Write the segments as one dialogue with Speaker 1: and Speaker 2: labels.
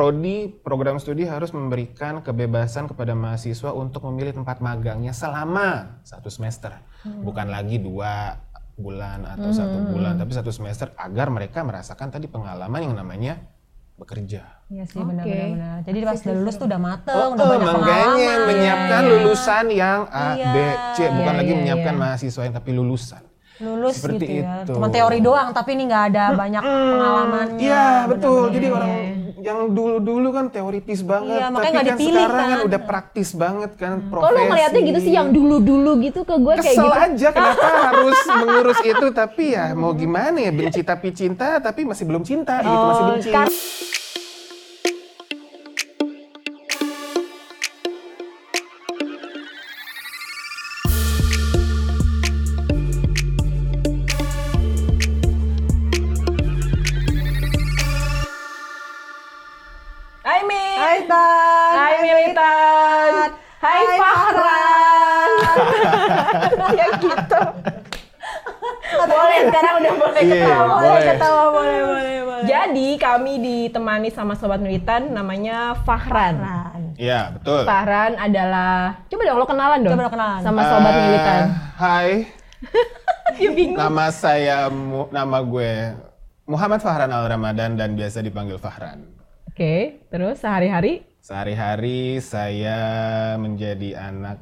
Speaker 1: prodi program studi harus memberikan kebebasan kepada mahasiswa untuk memilih tempat magangnya selama satu semester, bukan lagi dua bulan atau satu bulan, tapi satu semester agar mereka merasakan tadi pengalaman yang namanya bekerja.
Speaker 2: Iya sih
Speaker 3: Oke.
Speaker 2: benar-benar. benar. Jadi pas udah lulus tuh udah mateng,
Speaker 1: Oh,
Speaker 2: udah
Speaker 1: oh,
Speaker 2: banyak
Speaker 1: makanya
Speaker 2: pengalaman.
Speaker 1: menyiapkan
Speaker 2: Iya.
Speaker 1: lulusan yang A,
Speaker 2: Iya.
Speaker 1: B, C, bukan
Speaker 3: Iya,
Speaker 1: lagi
Speaker 3: iya,
Speaker 1: menyiapkan
Speaker 3: iya.
Speaker 1: mahasiswa yang tapi lulusan.
Speaker 2: lulus
Speaker 1: Seperti
Speaker 2: gitu ya.
Speaker 1: itu.
Speaker 2: Cuma teori doang tapi ini nggak ada banyak pengalamannya.
Speaker 1: Iya betul.
Speaker 2: benar-benar.
Speaker 1: Jadi orang yang dulu-dulu kan teoritis banget,
Speaker 2: Iya, makanya
Speaker 1: tapi kan
Speaker 2: dipilih
Speaker 1: sekarang kan
Speaker 2: kan.
Speaker 1: udah praktis banget kan
Speaker 3: Kok
Speaker 1: profesi.
Speaker 3: lu ngeliatnya gitu sih yang dulu-dulu gitu ke gue kayak gitu?
Speaker 1: aja kenapa harus mengurus itu tapi ya mau gimana ya benci tapi cinta tapi masih belum cinta gitu masih
Speaker 3: Oh,
Speaker 1: benci.
Speaker 3: kan- Hai Fahran. ya gitu. boleh sekarang udah boleh
Speaker 1: Iya,
Speaker 3: ketawa.
Speaker 1: boleh.
Speaker 2: Ketawa boleh boleh boleh.
Speaker 3: Jadi kami ditemani sama sobat militan namanya Fahran.
Speaker 2: Fahran.
Speaker 1: Iya betul.
Speaker 3: Fahran adalah coba dong lo kenalan dong.
Speaker 2: Coba lo kenalan.
Speaker 3: sama sobat
Speaker 1: Eh,
Speaker 3: militan.
Speaker 1: Hai,
Speaker 3: Dia bingung.
Speaker 1: nama saya Mu- nama gue Muhammad Fahran Al Ramadan dan biasa dipanggil Fahran.
Speaker 3: Oke, terus sehari-hari
Speaker 1: Sehari-hari saya menjadi anak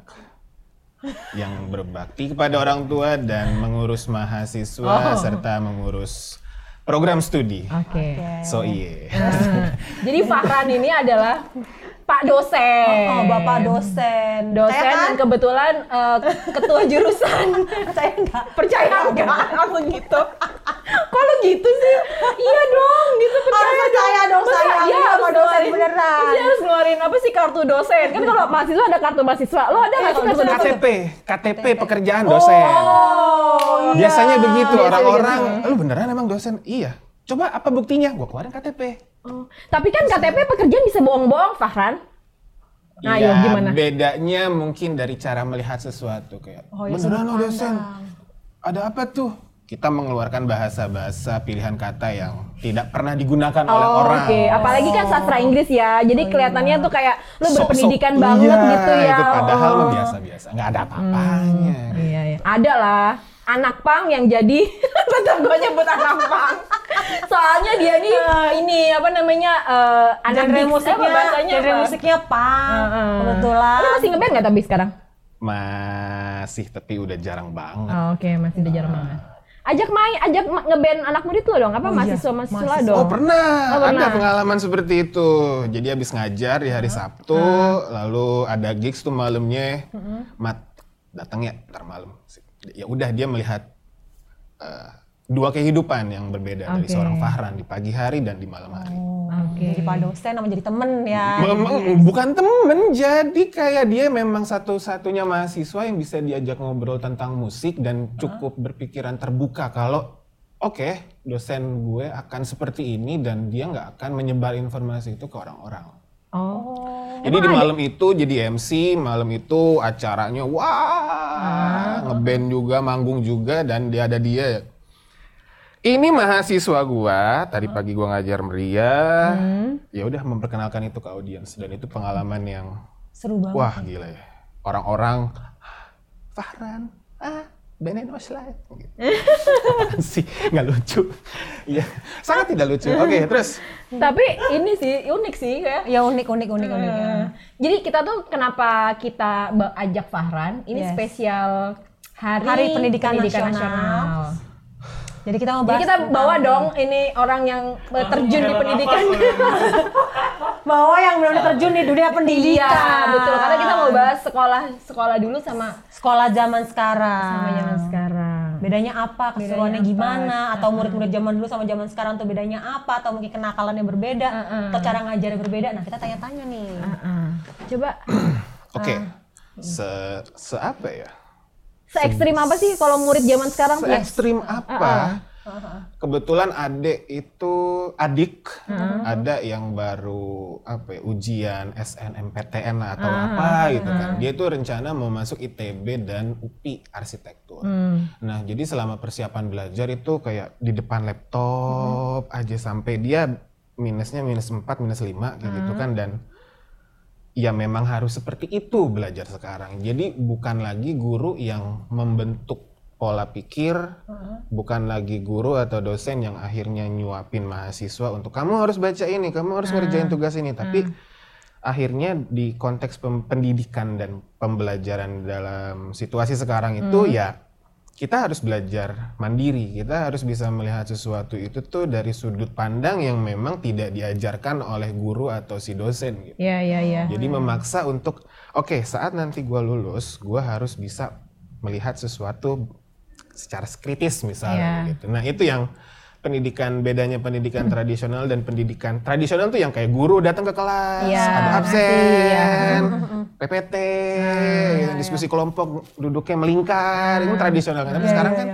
Speaker 1: yang berbakti kepada orang tua dan mengurus mahasiswa
Speaker 3: Oh.
Speaker 1: serta mengurus program studi.
Speaker 3: Oke.
Speaker 1: So iya.
Speaker 3: Jadi Fahran ini adalah Pak dosen.
Speaker 2: Oh, Bapak dosen.
Speaker 3: Dosen
Speaker 2: Saya
Speaker 3: dan
Speaker 2: kan?
Speaker 3: kebetulan eh, ketua jurusan.
Speaker 2: Percaya enggak?
Speaker 3: percaya enggak? Langsung gitu. Kok lu gitu sih? iya dong, gitu percaya.
Speaker 2: Harus percaya dong,
Speaker 3: Masa iya
Speaker 2: Ini
Speaker 3: harus
Speaker 2: sama dosen beneran.
Speaker 3: Mesti harus ngeluarin apa sih kartu dosen? Kan kalau mahasiswa ada kartu mahasiswa. Lo ada nggak sih kartu dosen?
Speaker 1: KTP, KTP pekerjaan dosen.
Speaker 3: Oh, iya.
Speaker 1: Biasanya begitu orang-orang,
Speaker 3: gitu.
Speaker 1: lu beneran emang dosen? Iya. Coba apa buktinya? Gua keluarin KTP.
Speaker 3: Oh, Tapi kan KTP pekerjaan bisa bohong-bohong, Fahran. Nah,
Speaker 1: Iya,
Speaker 3: yuk gimana?
Speaker 1: bedanya mungkin dari cara melihat sesuatu kayak
Speaker 2: Oh, iya,
Speaker 1: beneran lo dosen. Ada apa tuh? Kita mengeluarkan bahasa-bahasa pilihan kata yang tidak pernah digunakan oleh
Speaker 3: Oh,
Speaker 1: orang.
Speaker 3: Oke, apalagi kan sastra Inggris ya. Jadi kelihatannya tuh kayak lu berpendidikan
Speaker 1: iya,
Speaker 3: banget gitu ya.
Speaker 1: Itu padahal
Speaker 3: Oh.
Speaker 1: biasa-biasa, nggak ada apa-apanya.
Speaker 3: Iya, iya. Ada lah anak pang yang jadi tetap gue nyebut anak pang. Soalnya dia nih ini apa namanya eh, anak
Speaker 2: Genre musiknya,
Speaker 3: apa bahasanya
Speaker 2: genre
Speaker 3: apa?
Speaker 2: musiknya punk.
Speaker 3: Heeh.
Speaker 2: Kebetulan.
Speaker 3: Lu masih ngeband nggak tapi sekarang?
Speaker 1: Masih, tapi udah jarang banget.
Speaker 3: Oh, Oke, masih udah jarang banget. Ajak main, ajak ngeband anak murid lo dong, apa mahasiswa mahasiswa
Speaker 2: Mahasiswa.
Speaker 3: dong.
Speaker 1: Oh pernah,
Speaker 3: Oh, pernah.
Speaker 1: ada pengalaman seperti itu. Jadi habis ngajar di hari Sabtu, lalu ada gigs tuh malamnya, mat datang ya ntar malam. Ya udah dia melihat eh, dua kehidupan yang berbeda dari
Speaker 3: Oke.
Speaker 1: seorang Fahran di pagi hari dan di malam hari.
Speaker 3: Oke.
Speaker 2: Jadi Pak dosen sama jadi temen ya.
Speaker 1: Memang bukan temen, jadi kayak dia memang satu-satunya mahasiswa yang bisa diajak ngobrol tentang musik dan cukup berpikiran terbuka kalau oke dosen gue akan seperti ini dan dia nggak akan menyebar informasi itu ke orang-orang.
Speaker 3: Oh.
Speaker 1: Jadi di malam itu jadi MC, malam itu acaranya wah ngeband juga, manggung juga dan dia ada dia. Ini mahasiswa gua, tadi pagi gua ngajar meriah. Ya udah memperkenalkan itu ke audiens dan itu pengalaman yang
Speaker 2: Seru banget.
Speaker 1: wah gila ya. Orang-orang "Ah, Fahran, ah Benen Oslay. Gitu. Sih nggak lucu. Iya, sangat tidak lucu. Oke, terus
Speaker 3: Tapi ini sih unik sih kayak.
Speaker 2: Ya unik unik unik unik. ya.
Speaker 3: Eh, Jadi kita tuh kenapa kita ajak Fahran? Ini
Speaker 2: Yes.
Speaker 3: spesial hari,
Speaker 2: Hari Pendidikan Nasional. Jadi kita mau
Speaker 3: Jadi
Speaker 2: bahas
Speaker 3: kita
Speaker 2: tentang-
Speaker 3: bawa dong ini orang yang eh, terjun di pendidikan.
Speaker 2: bawa yang belum terjun di dunia pendidikan.
Speaker 3: Iya, betul. Karena kita mau bahas sekolah sekolah dulu sama
Speaker 2: sekolah zaman sekarang.
Speaker 3: sama zaman sekarang.
Speaker 2: Bedanya apa? Keseruannya
Speaker 3: apa?
Speaker 2: gimana? Atau murid-murid zaman dulu sama zaman sekarang tuh bedanya apa? Atau mungkin kenakalannya berbeda?
Speaker 3: Heeh.
Speaker 2: Atau cara ngajarnya berbeda? Nah kita tanya-tanya nih.
Speaker 3: Heeh. Coba
Speaker 1: oke.
Speaker 3: Ah.
Speaker 1: Se se apa ya?
Speaker 3: se ekstrim apa sih kalau murid zaman sekarang?
Speaker 1: Se ekstrim apa? Kebetulan adik itu adik ada yang baru apa ya, ujian SNMPTN lah atau apa gitu kan. Dia tuh rencana mau masuk ITB dan UPI arsitektur.
Speaker 3: Hmm.
Speaker 1: Nah, jadi selama persiapan belajar itu kayak di depan laptop aja sampai dia minusnya minus 4, minus 5 kayak gitu kan dan ya memang harus seperti itu belajar sekarang. Jadi bukan lagi guru yang membentuk pola pikir, bukan lagi guru atau dosen yang akhirnya nyuapin mahasiswa untuk kamu harus baca ini, kamu harus ngerjain tugas ini, tapi akhirnya di konteks pendidikan dan pembelajaran dalam situasi sekarang itu ya kita harus belajar mandiri. Kita harus bisa melihat sesuatu itu tuh dari sudut pandang yang memang tidak diajarkan oleh guru atau si dosen gitu.
Speaker 3: Iya, iya, iya.
Speaker 1: Jadi memaksa untuk oke saat nanti gua lulus, gua harus bisa melihat sesuatu secara kritis misalnya
Speaker 3: Iya.
Speaker 1: gitu. Nah, itu yang pendidikan bedanya pendidikan tradisional dan pendidikan tradisional tuh yang kayak guru datang ke kelas,
Speaker 3: Iya,
Speaker 1: ada
Speaker 3: iya.
Speaker 1: absen, PPT, gitu, diskusi kelompok duduknya melingkar, itu tradisional kan. Tapi sekarang kan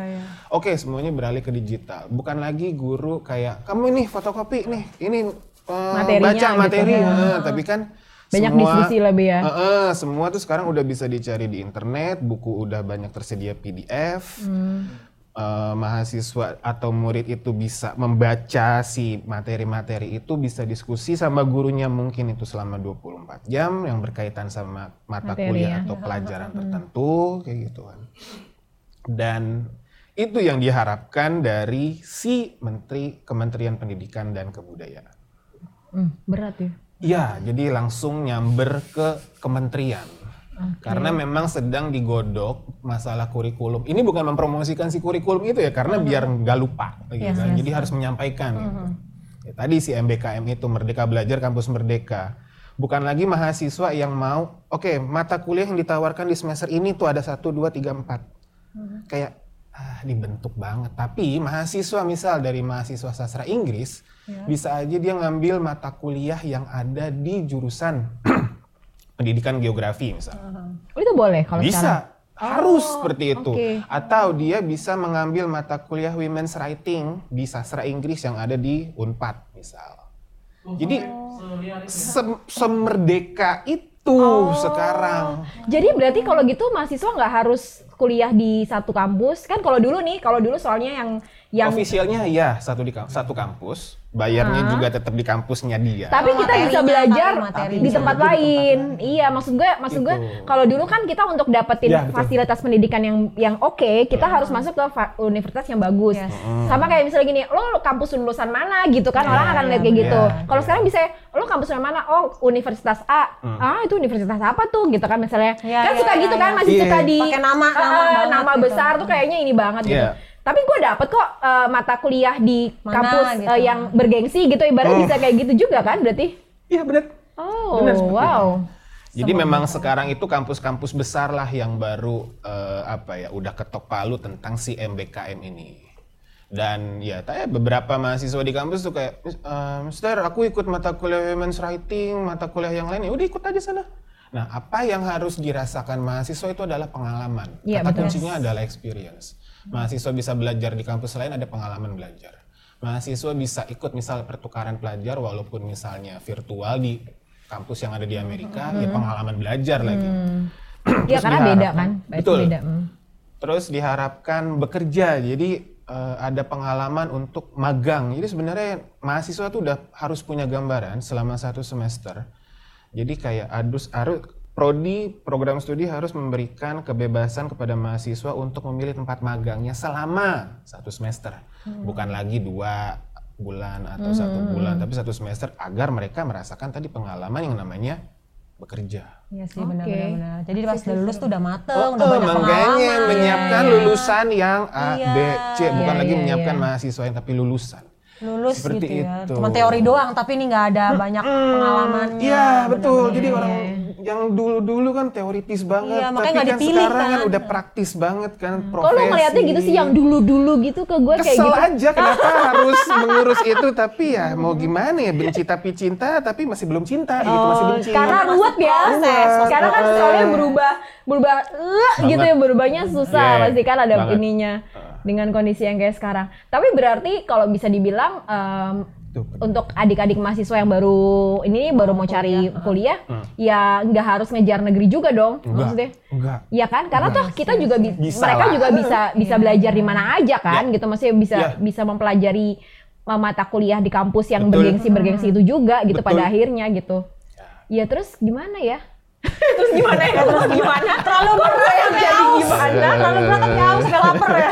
Speaker 1: oke semuanya beralih ke digital. Bukan lagi guru kayak kamu ini fotokopi nih, ini
Speaker 3: Materinya
Speaker 1: baca
Speaker 3: gitu.
Speaker 1: materi, Eh, tapi kan
Speaker 3: Banyak
Speaker 1: semua-
Speaker 3: diskusi lebih ya.
Speaker 1: Eh, eh, semua tuh sekarang udah bisa dicari di internet, buku udah banyak tersedia PDF. Eh, mahasiswa atau murid itu bisa membaca si materi-materi itu bisa diskusi sama gurunya mungkin itu selama 24 jam yang berkaitan sama mata
Speaker 3: Materi
Speaker 1: kuliah
Speaker 3: ya.
Speaker 1: atau pelajaran tertentu kayak gitu kan. Dan itu yang diharapkan dari si Menteri Kementerian Pendidikan dan Kebudayaan.
Speaker 3: Hmm, berat ya.
Speaker 1: Iya, jadi langsung nyamber ke kementerian. Karena memang sedang digodok masalah kurikulum. Ini bukan mempromosikan si kurikulum itu ya, karena biar nggak lupa. gitu
Speaker 2: Yes,
Speaker 1: kan.
Speaker 2: yes.
Speaker 1: Jadi harus menyampaikan. gitu. Ya, tadi si MBKM itu Merdeka Belajar Kampus Merdeka. Bukan lagi mahasiswa yang mau, oke mata kuliah yang ditawarkan di semester ini tuh ada satu, dua, tiga, empat. Kayak ah, dibentuk banget. Tapi mahasiswa misal dari mahasiswa sastra Inggris bisa aja dia ngambil mata kuliah yang ada di jurusan pendidikan geografi misal.
Speaker 3: Oh, itu boleh kalau
Speaker 1: Bisa.
Speaker 3: sekarang?
Speaker 1: Harus
Speaker 3: Oh,
Speaker 1: seperti itu.
Speaker 3: oke.
Speaker 1: Atau dia bisa mengambil mata kuliah women's writing di sastra Inggris yang ada di Unpad misal. Jadi sem- semerdeka itu sekarang.
Speaker 3: Jadi berarti kalau gitu mahasiswa nggak harus kuliah di satu kampus kan kalau dulu nih kalau dulu soalnya yang yang
Speaker 1: Ofisialnya ya satu di satu kampus, bayarnya juga tetap di kampusnya dia.
Speaker 3: tapi
Speaker 2: Oh,
Speaker 3: kita bisa belajar
Speaker 2: materinya.
Speaker 3: di tempat lain. Iya, maksud gue maksud gue
Speaker 1: Gitu.
Speaker 3: kalau dulu kan kita untuk dapetin
Speaker 1: Ya, betul.
Speaker 3: fasilitas pendidikan yang yang oke, kita harus masuk ke universitas yang bagus.
Speaker 2: Yes.
Speaker 3: Sama kayak misalnya gini, lo kampus lulusan mana gitu kan orang akan lihat kayak gitu.
Speaker 1: iya,
Speaker 3: Kalau
Speaker 1: iya.
Speaker 3: sekarang bisa lo kampus yang mana? Oh, universitas A. Ah, itu universitas apa tuh gitu kan misalnya.
Speaker 2: Iya,
Speaker 3: kan
Speaker 2: iya,
Speaker 3: suka
Speaker 2: iya,
Speaker 3: gitu
Speaker 2: iya.
Speaker 3: kan masih
Speaker 1: Iya.
Speaker 3: suka di
Speaker 2: Pakai nama-
Speaker 3: Ah,
Speaker 2: nama
Speaker 3: nama
Speaker 2: gitu.
Speaker 3: besar tuh kayaknya ini banget gitu. Tapi gue dapet kok eh, mata kuliah di
Speaker 2: Mana
Speaker 3: kampus
Speaker 2: gitu.
Speaker 3: eh, yang bergengsi gitu, ibarat
Speaker 1: Oh.
Speaker 3: bisa kayak gitu juga kan berarti?
Speaker 1: Iya benar.
Speaker 3: Oh,
Speaker 1: seperti
Speaker 3: wow.
Speaker 1: Jadi memang sekarang itu kampus-kampus besar lah yang baru eh, apa ya udah ketok palu tentang si MBKM ini. Dan ya tanya beberapa mahasiswa di kampus tuh kayak, "Eh, Mister, aku ikut mata kuliah women's writing, mata kuliah yang lain ya udah ikut aja sana. Nah, apa yang harus dirasakan mahasiswa itu adalah pengalaman.
Speaker 3: Iya,
Speaker 1: Kata
Speaker 3: betul.
Speaker 1: kuncinya adalah experience. Mahasiswa bisa belajar di kampus lain ada pengalaman belajar. Mahasiswa bisa ikut misal pertukaran pelajar walaupun misalnya virtual di kampus yang ada di Amerika, ya pengalaman belajar lagi.
Speaker 3: Iya karena beda kan,
Speaker 1: Betul.
Speaker 3: beda. hmm.
Speaker 1: Terus diharapkan bekerja, jadi eh, ada pengalaman untuk magang. Jadi sebenarnya mahasiswa tuh udah harus punya gambaran selama satu semester. Jadi kayak adus arus prodi program studi harus memberikan kebebasan kepada mahasiswa untuk memilih tempat magangnya selama satu semester, bukan lagi dua bulan atau satu bulan, tapi satu semester agar mereka merasakan tadi pengalaman yang namanya bekerja.
Speaker 2: Iya sih benar-benar. benar. Jadi pas udah lulus tuh udah mateng,
Speaker 1: Oh,
Speaker 2: udah
Speaker 1: oh,
Speaker 2: banyak pengalaman.
Speaker 1: menyiapkan
Speaker 2: Iya.
Speaker 1: lulusan yang A,
Speaker 2: Iya.
Speaker 1: B, C, bukan
Speaker 3: Iya,
Speaker 1: lagi
Speaker 3: iya,
Speaker 1: menyiapkan
Speaker 3: iya.
Speaker 1: mahasiswa yang tapi lulusan.
Speaker 2: Lulus
Speaker 1: Seperti
Speaker 2: gitu ya.
Speaker 1: itu.
Speaker 2: Cuma teori doang tapi ini nggak ada banyak pengalamannya.
Speaker 1: Iya, betul. Jadi orang yang dulu-dulu kan teoritis banget,
Speaker 2: Iya, makanya
Speaker 1: tapi kan
Speaker 2: dipilih,
Speaker 1: sekarang kan
Speaker 2: kan.
Speaker 1: udah praktis banget kan
Speaker 3: Kalau lu ngeliatnya gitu sih yang dulu-dulu gitu ke gue kayak
Speaker 1: Kesel
Speaker 3: gitu.
Speaker 1: aja kenapa harus mengurus itu tapi ya mau gimana ya benci tapi cinta tapi masih belum cinta gitu masih benci.
Speaker 3: Oh, Karena ruwet ya. Sekarang kan soalnya berubah berubah eh, gitu ya berubahnya susah
Speaker 1: Yeah,
Speaker 3: pasti kan ada
Speaker 1: banget.
Speaker 3: ininya dengan kondisi yang kayak sekarang. Tapi berarti kalau bisa dibilang em,
Speaker 1: Tuh,
Speaker 3: untuk adik-adik mahasiswa yang baru ini baru mau cari kuliah, ya nggak harus ngejar negeri juga dong
Speaker 1: Enggak.
Speaker 3: maksudnya.
Speaker 1: Enggak.
Speaker 3: Iya kan? Karena toh kita juga bi-
Speaker 1: Bisa
Speaker 3: mereka
Speaker 1: lah.
Speaker 3: juga bisa bisa belajar di mana aja kan
Speaker 1: Ya.
Speaker 3: gitu maksudnya bisa
Speaker 1: Ya.
Speaker 3: bisa mempelajari uh, mata kuliah di kampus yang bergengsi-bergengsi itu juga gitu
Speaker 1: Betul.
Speaker 3: pada akhirnya gitu. Ya terus gimana ya? Terus gimana ya? Terus gimana? Terlalu berat yang jadi gimana?
Speaker 2: Terlalu berat tapi haus sampai lapar ya.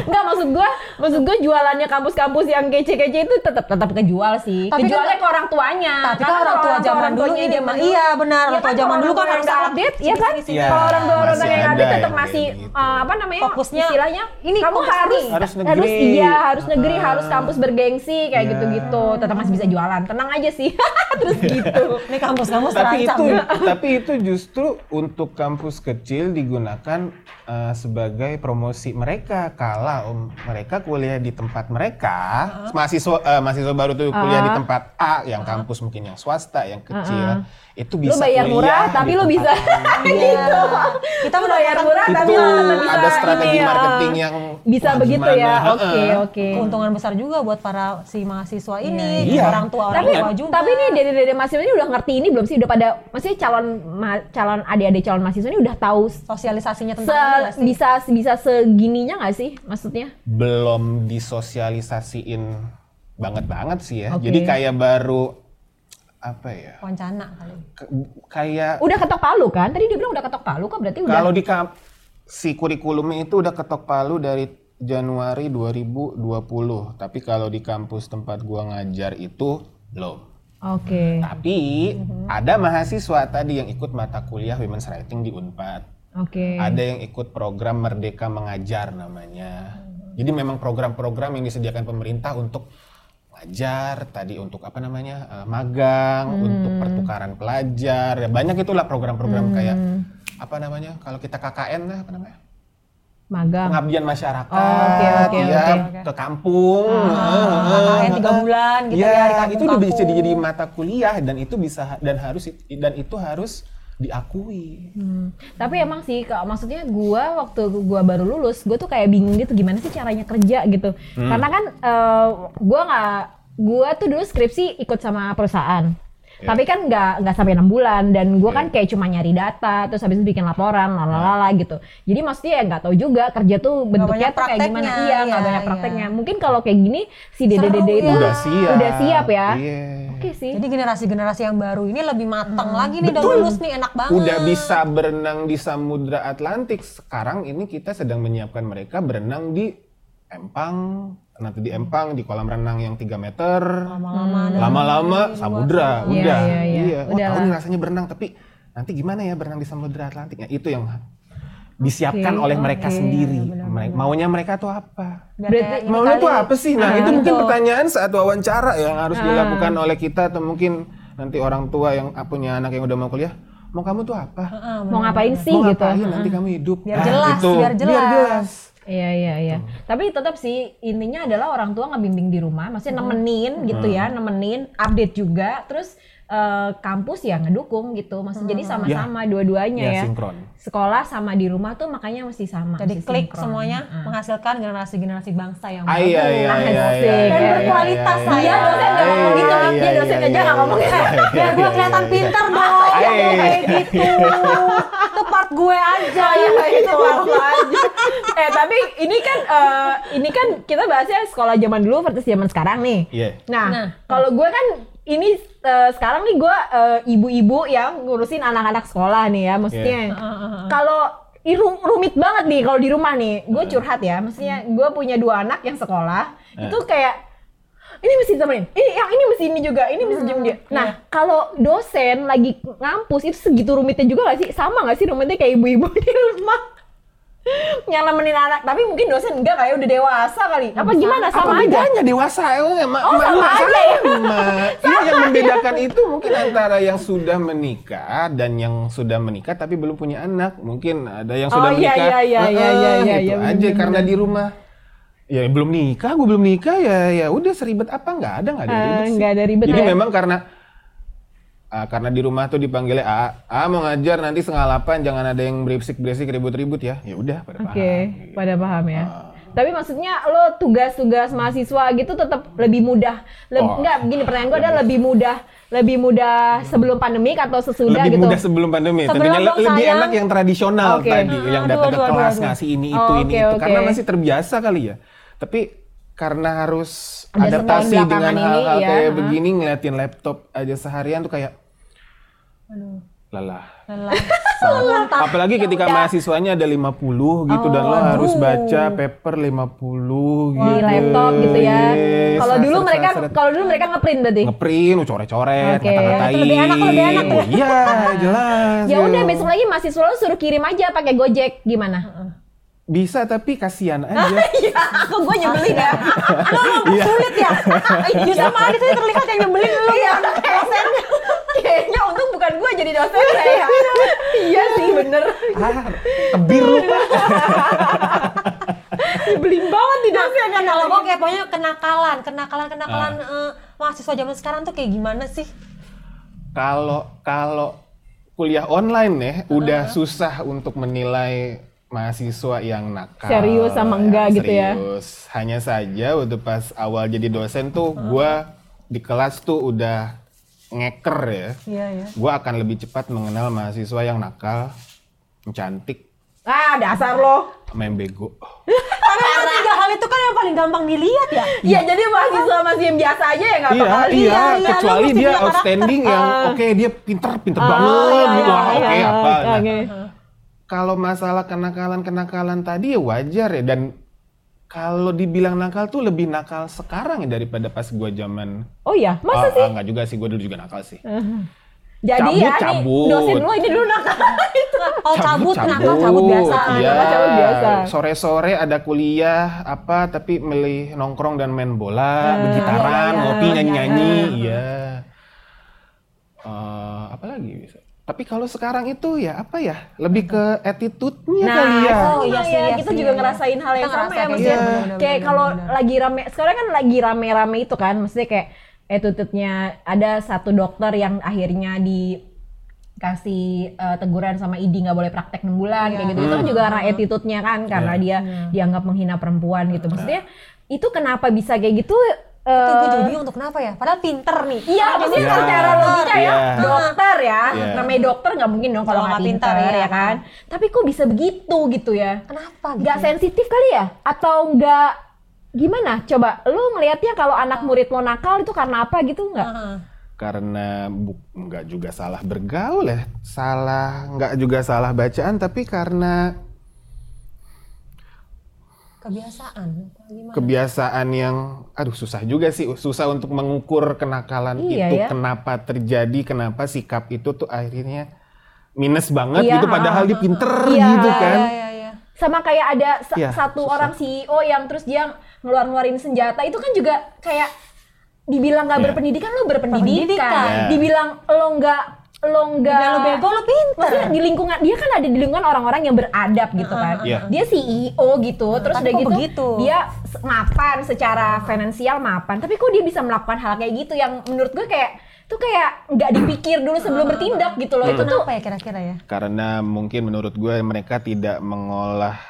Speaker 3: Enggak maksud gua, maksud gua jualannya kampus-kampus yang kece-kece itu tetap tetap kejual sih.
Speaker 2: Tapi kan-
Speaker 3: Kejualnya ke orang tuanya.
Speaker 2: Tapi kan orang tua zaman dulu ini mah
Speaker 3: dulu-
Speaker 2: iya benar
Speaker 3: Iya
Speaker 2: orang tua zaman dulu kan harus
Speaker 3: update, iya kan?
Speaker 1: Iya,
Speaker 3: Kalau orang tua orang tua yang
Speaker 1: ada
Speaker 3: update tetap masih
Speaker 1: gitu.
Speaker 3: eh, apa namanya?
Speaker 2: Fokusnya,
Speaker 3: istilahnya
Speaker 2: ini
Speaker 3: kamu harus.
Speaker 1: Harus
Speaker 3: iya, harus negeri,
Speaker 1: Ah.
Speaker 3: harus kampus bergengsi kayak gitu-gitu. Tetap masih bisa jualan. Tenang aja sih. Terus gitu.
Speaker 2: Ini kampus-kampus
Speaker 1: tapi
Speaker 2: terancam.
Speaker 1: itu
Speaker 2: ya.
Speaker 1: tapi itu justru untuk kampus kecil digunakan eh, sebagai promosi mereka. Kalau mereka kuliah di tempat mereka mahasiswa eh, mahasiswa baru tuh kuliah di
Speaker 3: Ah.
Speaker 1: tempat A yang kampus mungkin yang swasta yang kecil itu
Speaker 3: Lu
Speaker 1: bisa
Speaker 3: bayar
Speaker 1: kuliah
Speaker 3: murah
Speaker 1: di
Speaker 3: tapi lu
Speaker 1: tempat
Speaker 3: bisa
Speaker 1: lain.
Speaker 3: gitu.
Speaker 2: Kita
Speaker 3: Lu bayar murah tapi
Speaker 1: itu
Speaker 3: lu tetap bisa
Speaker 1: ada strategi
Speaker 3: ini
Speaker 1: marketing yang
Speaker 3: bisa
Speaker 1: wah,
Speaker 3: begitu
Speaker 1: gimana?
Speaker 3: ya. Oke, oke.
Speaker 2: keuntungan besar juga buat para si mahasiswa ini,
Speaker 1: Iya.
Speaker 2: orang tua orang
Speaker 3: tapi
Speaker 2: tua juga.
Speaker 3: tapi ini dari dari mahasiswa ini udah ngerti ini belum sih udah pada maksudnya calon ma- calon adik-adik calon mahasiswa ini udah tahu se-
Speaker 2: sosialisasinya tentang ini nggak sih?
Speaker 3: bisa bisa segininya nggak sih maksudnya
Speaker 1: belum disosialisasiin banget banget sih ya
Speaker 3: Oke.
Speaker 1: jadi kayak baru apa ya
Speaker 2: Wancana kali.
Speaker 1: ke- kayak
Speaker 3: udah ketok palu kan tadi dia bilang udah ketok palu kok berarti udah
Speaker 1: Kalau di kamp si kurikulumnya itu udah ketok palu dari Januari 2020, tapi kalau di kampus tempat gua ngajar itu belum.
Speaker 3: oke
Speaker 1: Tapi ada mahasiswa tadi yang ikut mata kuliah Women's Writing di Unpad.
Speaker 3: oke
Speaker 1: Ada yang ikut program Merdeka Mengajar namanya. Jadi memang program-program yang disediakan pemerintah untuk ngajar tadi untuk apa namanya eh, magang, untuk pertukaran pelajar, ya banyak itulah program-program kayak apa namanya kalau kita KKN lah apa namanya?
Speaker 3: Magang.
Speaker 1: Pengabdian masyarakat,
Speaker 3: Oh, oke, oke,
Speaker 1: ya
Speaker 3: oke.
Speaker 1: ke kampung,
Speaker 2: KKN tiga bulan gitu
Speaker 1: ya,
Speaker 2: ya di kampung
Speaker 1: itu udah bisa jadi mata kuliah dan itu bisa dan harus dan itu harus diakui.
Speaker 3: Hmm. Tapi emang sih, Kak, maksudnya gua waktu gua baru lulus, gua tuh kayak bingung gitu gimana sih caranya kerja gitu. Karena kan eh, gua nggak, gua tuh dulu skripsi ikut sama perusahaan.
Speaker 1: Ya.
Speaker 3: Tapi kan nggak nggak sampai enam bulan dan gua kan kayak cuma nyari data, terus habis itu bikin laporan, lalalala gitu. Jadi maksudnya ya nggak tahu juga kerja tuh bentuknya tuh kayak gimana. Iya, nggak
Speaker 2: iya,
Speaker 3: banyak
Speaker 2: iya.
Speaker 3: prakteknya. Mungkin kalau kayak gini si dede itu
Speaker 2: ya.
Speaker 1: Udah siap.
Speaker 3: udah siap ya.
Speaker 1: Iya.
Speaker 3: Oke sih.
Speaker 2: Jadi generasi-generasi yang baru ini lebih matang
Speaker 3: Hmm.
Speaker 2: lagi nih udah
Speaker 1: Betul.
Speaker 2: lulus nih enak banget.
Speaker 1: Udah bisa berenang di Samudra Atlantik. Sekarang ini kita sedang menyiapkan mereka berenang di Empang, nanti di Empang di kolam renang yang 3 meter.
Speaker 2: lama-lama dan
Speaker 1: Lama-lama samudra,
Speaker 3: Iya,
Speaker 1: udah.
Speaker 3: iya, iya.
Speaker 1: Wah,
Speaker 3: Udah
Speaker 1: tahu
Speaker 3: lah.
Speaker 1: nih rasanya berenang, tapi nanti gimana ya berenang di Samudra Atlantik? Ya, itu yang disiapkan
Speaker 3: Oke,
Speaker 1: oleh mereka
Speaker 3: oke,
Speaker 1: sendiri. Mere- Maunya mereka tuh apa?
Speaker 2: biar
Speaker 3: Berarti
Speaker 2: ini
Speaker 1: Maunya tuh apa sih? Nah,
Speaker 3: Ah,
Speaker 1: itu mungkin pertanyaan saat wawancara yang harus
Speaker 3: Ah.
Speaker 1: dilakukan oleh kita atau mungkin nanti orang tua yang punya anak yang udah mau kuliah, mau kamu tuh apa?
Speaker 2: Heeh,
Speaker 3: Mau ngapain sih
Speaker 1: mau
Speaker 3: gitu.
Speaker 1: ngapain nanti kamu hidup?
Speaker 2: Biar
Speaker 1: Nah,
Speaker 2: jelas,
Speaker 1: itu.
Speaker 2: biar jelas.
Speaker 3: Iya iya iya. Tapi tetap sih intinya adalah orang tua ngebimbing di rumah, maksudnya nemenin gitu ya, nemenin, update juga, terus eh, kampus ya ngedukung gitu. Maksudnya jadi sama-sama dua-duanya
Speaker 1: Ya,
Speaker 3: ya.
Speaker 1: sinkron.
Speaker 3: Sekolah sama di rumah tuh makanya mesti sama.
Speaker 2: Jadi
Speaker 3: mesti
Speaker 2: klik
Speaker 3: sinkron.
Speaker 2: semuanya
Speaker 3: Heeh.
Speaker 2: menghasilkan generasi-generasi bangsa yang
Speaker 1: Ah, iya, iya,
Speaker 3: Asik.
Speaker 1: iya, iya,
Speaker 3: Dan
Speaker 1: iya,
Speaker 2: berkualitas
Speaker 1: iya,
Speaker 2: lah
Speaker 3: Iya,
Speaker 2: ya.
Speaker 3: dosen nggak ngomong gitu,
Speaker 1: Iya,
Speaker 3: dia
Speaker 1: iya,
Speaker 3: dosen
Speaker 1: iya,
Speaker 3: aja
Speaker 1: iya,
Speaker 3: nggak ngomong
Speaker 1: iya,
Speaker 3: gitu.
Speaker 1: iya,
Speaker 2: Biar gue
Speaker 1: iya,
Speaker 2: kelihatan
Speaker 1: iya.
Speaker 2: pinter dong.
Speaker 1: Iya.
Speaker 2: Kayak gitu. Itu part gue aja.
Speaker 3: ya itu aja. eh tapi ini kan eh, ini kan kita bahasnya sekolah zaman dulu versus zaman sekarang nih.
Speaker 1: Iya.
Speaker 3: Nah,
Speaker 2: Nah.
Speaker 3: kalau gue kan ini eh, sekarang nih gue eh, ibu-ibu yang ngurusin anak-anak sekolah nih ya, maksudnya. Kalau i- ru- rumit banget nih kalau di rumah nih, gue curhat ya, maksudnya gue punya dua anak yang sekolah, itu kayak ini mesti ditemenin, ini yang ini mesti ini juga, ini mesti jam dia. Nah, kalau dosen lagi ngampus itu segitu rumitnya juga gak sih? Sama gak sih rumitnya kayak ibu-ibu di rumah? Yang nemenin anak, tapi mungkin dosen enggak kayak udah dewasa kali. Apa gimana?
Speaker 1: Apa
Speaker 3: Sama aja.
Speaker 1: bedanya dewasa? Oh, emang
Speaker 3: Oh, sama aja ya?
Speaker 1: Sama. Iya, yang membedakan itu mungkin antara yang sudah menikah dan yang sudah menikah tapi belum punya anak. Mungkin ada yang sudah
Speaker 3: Oh, iya,
Speaker 1: menikah.
Speaker 3: iya, iya,
Speaker 1: "Eh,
Speaker 3: iya,
Speaker 1: eh,"
Speaker 3: iya, iya,
Speaker 1: gitu
Speaker 3: iya,
Speaker 1: aja
Speaker 3: bener,
Speaker 1: karena
Speaker 3: bener.
Speaker 1: di rumah ya belum nikah, gue belum nikah ya ya udah seribet apa nggak ada nggak ada ribet sih.
Speaker 3: nggak ada ribet
Speaker 1: Jadi
Speaker 3: ya.
Speaker 1: memang karena ah, karena di rumah tuh dipanggilnya A, A mau ngajar nanti setengah delapan jangan ada yang berisik-berisik ribut-ribut ya. Ya udah pada
Speaker 3: Oke,
Speaker 1: paham.
Speaker 3: pada paham ya.
Speaker 1: Ah.
Speaker 3: Tapi maksudnya lo tugas-tugas mahasiswa gitu tetap lebih mudah. Leb-
Speaker 1: Oh.
Speaker 3: Enggak, begini pertanyaan gue adalah lebih mudah lebih mudah sebelum pandemik atau sesudah
Speaker 1: lebih
Speaker 3: gitu.
Speaker 1: mudah sebelum pandemi.
Speaker 2: Sebelum
Speaker 1: Tentunya le-
Speaker 2: dong,
Speaker 1: lebih
Speaker 2: sayang.
Speaker 1: enak yang tradisional
Speaker 3: Oke.
Speaker 1: tadi, yang datang
Speaker 2: aduh,
Speaker 1: ke
Speaker 2: aduh,
Speaker 1: kelas
Speaker 2: aduh.
Speaker 1: ngasih ini
Speaker 3: Oh,
Speaker 1: itu ini
Speaker 3: oke,
Speaker 1: itu
Speaker 3: oke.
Speaker 1: karena masih terbiasa kali ya. Tapi karena harus
Speaker 3: Ada
Speaker 1: adaptasi dengan
Speaker 3: ini,
Speaker 1: hal-hal
Speaker 3: ya.
Speaker 1: kayak begini ngeliatin laptop aja seharian tuh kayak
Speaker 2: Aduh,
Speaker 1: lelah.
Speaker 2: lelah. Sangat
Speaker 1: Apalagi ketika mahasiswanya ada 50 gitu dan lo harus baca paper 50 gitu.
Speaker 3: di laptop gitu ya.
Speaker 1: Yes,
Speaker 3: Kalau dulu mereka kalau dulu mereka ngeprint berarti.
Speaker 1: ngeprint, coret-coret,
Speaker 3: Oke.
Speaker 1: ngata-ngatain.
Speaker 2: Itu lebih enak, lebih enak tuh.
Speaker 1: Iya, jelas.
Speaker 3: Ya udah besok lagi mahasiswa lo suruh kirim aja pakai Gojek gimana?
Speaker 1: Bisa tapi kasihan aja.
Speaker 3: Iya, kok gue nyebelin ya.
Speaker 1: Iya.
Speaker 2: Sulit ya. Justru malah itu terlihat yang nyebelin lu
Speaker 3: Iya,
Speaker 2: ya.
Speaker 3: Kayaknya untung bukan gue jadi dosen saya. iya sih bener.
Speaker 1: ah, tebir lu, Pak.
Speaker 3: Banget nih dosen kan
Speaker 2: Kalau gue kayak pokoknya kenakalan, kenakalan, kenakalan eh, mahasiswa zaman sekarang tuh kayak gimana sih?
Speaker 1: Kalau kalau kuliah online nih udah susah untuk menilai mahasiswa yang nakal.
Speaker 3: Serius sama enggak gitu ya?
Speaker 1: serius. Hanya saja waktu pas awal jadi dosen tuh gua di kelas tuh udah ngeker ya.
Speaker 2: Iya, iya.
Speaker 1: Gua akan lebih cepat mengenal mahasiswa yang nakal, yang cantik,
Speaker 3: Ah dasar lo.
Speaker 1: main bego.
Speaker 2: Karena tiga hal itu kan yang paling gampang dilihat ya.
Speaker 3: Iya jadi mahasiswa masih yang biasa aja ya nggak
Speaker 1: Iya,
Speaker 3: bakal
Speaker 1: iya,
Speaker 3: lihat.
Speaker 2: iya,
Speaker 1: kecuali dia
Speaker 2: karakter.
Speaker 1: outstanding yang
Speaker 3: Ah.
Speaker 1: oke dia pinter, pinter
Speaker 3: Ah,
Speaker 1: banget
Speaker 3: iya,
Speaker 1: gitu.
Speaker 3: iya,
Speaker 1: Wah, oke
Speaker 3: iya,
Speaker 1: apa. Nah,
Speaker 3: oke.
Speaker 1: kalau masalah kenakalan-kenakalan tadi ya wajar ya dan kalau dibilang nakal tuh lebih nakal sekarang ya daripada pas gua zaman
Speaker 3: Oh iya, masa
Speaker 1: Ah,
Speaker 3: sih?
Speaker 1: ah, nggak juga sih gua dulu juga nakal sih.
Speaker 3: Jadi
Speaker 1: cabut,
Speaker 3: ya
Speaker 1: cabut.
Speaker 3: nih dosen lo ini dulu nakal itu.
Speaker 2: Kalau cabut, nakal cabut biasa.
Speaker 1: Iya,
Speaker 3: nakal cabut biasa.
Speaker 1: Sore-sore ada kuliah apa tapi milih nongkrong dan main bola, bergitaran,
Speaker 3: iya, iya,
Speaker 1: ngopi,
Speaker 3: iya,
Speaker 1: nyanyi-nyanyi, iya. Eh, apa lagi bisa? Tapi kalau sekarang itu ya apa ya? Lebih ke attitude-nya
Speaker 3: Nah,
Speaker 1: kali ya.
Speaker 2: Oh, iya
Speaker 3: iya
Speaker 2: sih, iya
Speaker 3: kita
Speaker 2: sih,
Speaker 3: juga
Speaker 2: iya.
Speaker 3: ngerasain hal yang
Speaker 2: Kita
Speaker 3: sama ya
Speaker 2: kayak
Speaker 3: maksudnya.
Speaker 2: bener-bener,
Speaker 3: kayak kalau lagi rame sekarang kan lagi rame-rame itu kan maksudnya kayak attitude-nya ada satu dokter yang akhirnya dikasih eh, teguran sama ID nggak boleh praktek 6 bulan kayak gitu. Itu kan juga karena attitude-nya kan karena dia dianggap menghina perempuan gitu. Maksudnya itu kenapa bisa kayak gitu
Speaker 2: Itu gue
Speaker 3: eh,
Speaker 2: jadi bingung untuk kenapa ya? Padahal pinter nih.
Speaker 3: Iya, maksudnya
Speaker 1: Iya.
Speaker 3: secara logika ya,
Speaker 1: Iya.
Speaker 3: dokter ya,
Speaker 1: Iya.
Speaker 3: namanya dokter nggak mungkin dong kalau nggak pinter,
Speaker 2: pinter, iya.
Speaker 3: ya kan. Tapi kok bisa begitu gitu ya?
Speaker 2: Kenapa gitu?
Speaker 3: Nggak sensitif kali ya? Atau nggak gimana? Coba lu ngelihatnya kalau anak murid lo nakal itu karena apa gitu nggak?
Speaker 2: Heeh.
Speaker 1: Karena bu- nggak juga salah bergaul ya, salah nggak juga salah bacaan, tapi karena
Speaker 2: Kebiasaan. Gimana?
Speaker 1: kebiasaan yang aduh susah juga sih susah untuk mengukur kenakalan
Speaker 3: Iya
Speaker 1: itu
Speaker 3: ya.
Speaker 1: kenapa terjadi kenapa sikap itu tuh akhirnya minus banget
Speaker 3: Iya,
Speaker 1: gitu padahal dia pinter
Speaker 3: Iya,
Speaker 1: gitu kan
Speaker 2: Iya, iya, iya.
Speaker 3: Sama kayak ada sa-
Speaker 1: Iya,
Speaker 3: satu
Speaker 1: susah.
Speaker 3: orang CEO yang terus dia ngeluar-ngeluarin senjata itu kan juga kayak dibilang nggak
Speaker 1: Iya.
Speaker 3: berpendidikan lo berpendidikan,
Speaker 2: Berpendidikan.
Speaker 1: Iya.
Speaker 3: dibilang lo nggak lo nggak
Speaker 2: lo bego, lo pinter.
Speaker 3: Maksudnya di lingkungan dia kan ada di lingkungan orang-orang yang beradab gitu kan.
Speaker 1: Iya.
Speaker 3: Dia CEO gitu, terus
Speaker 2: tapi
Speaker 3: udah gitu
Speaker 2: begitu?
Speaker 3: dia mapan secara finansial mapan. Tapi kok dia bisa melakukan hal kayak gitu yang menurut gue kayak tuh kayak nggak dipikir dulu sebelum bertindak gitu loh. Itu tuh
Speaker 2: Kenapa ya kira-kira ya?
Speaker 1: karena mungkin menurut gue mereka tidak mengolah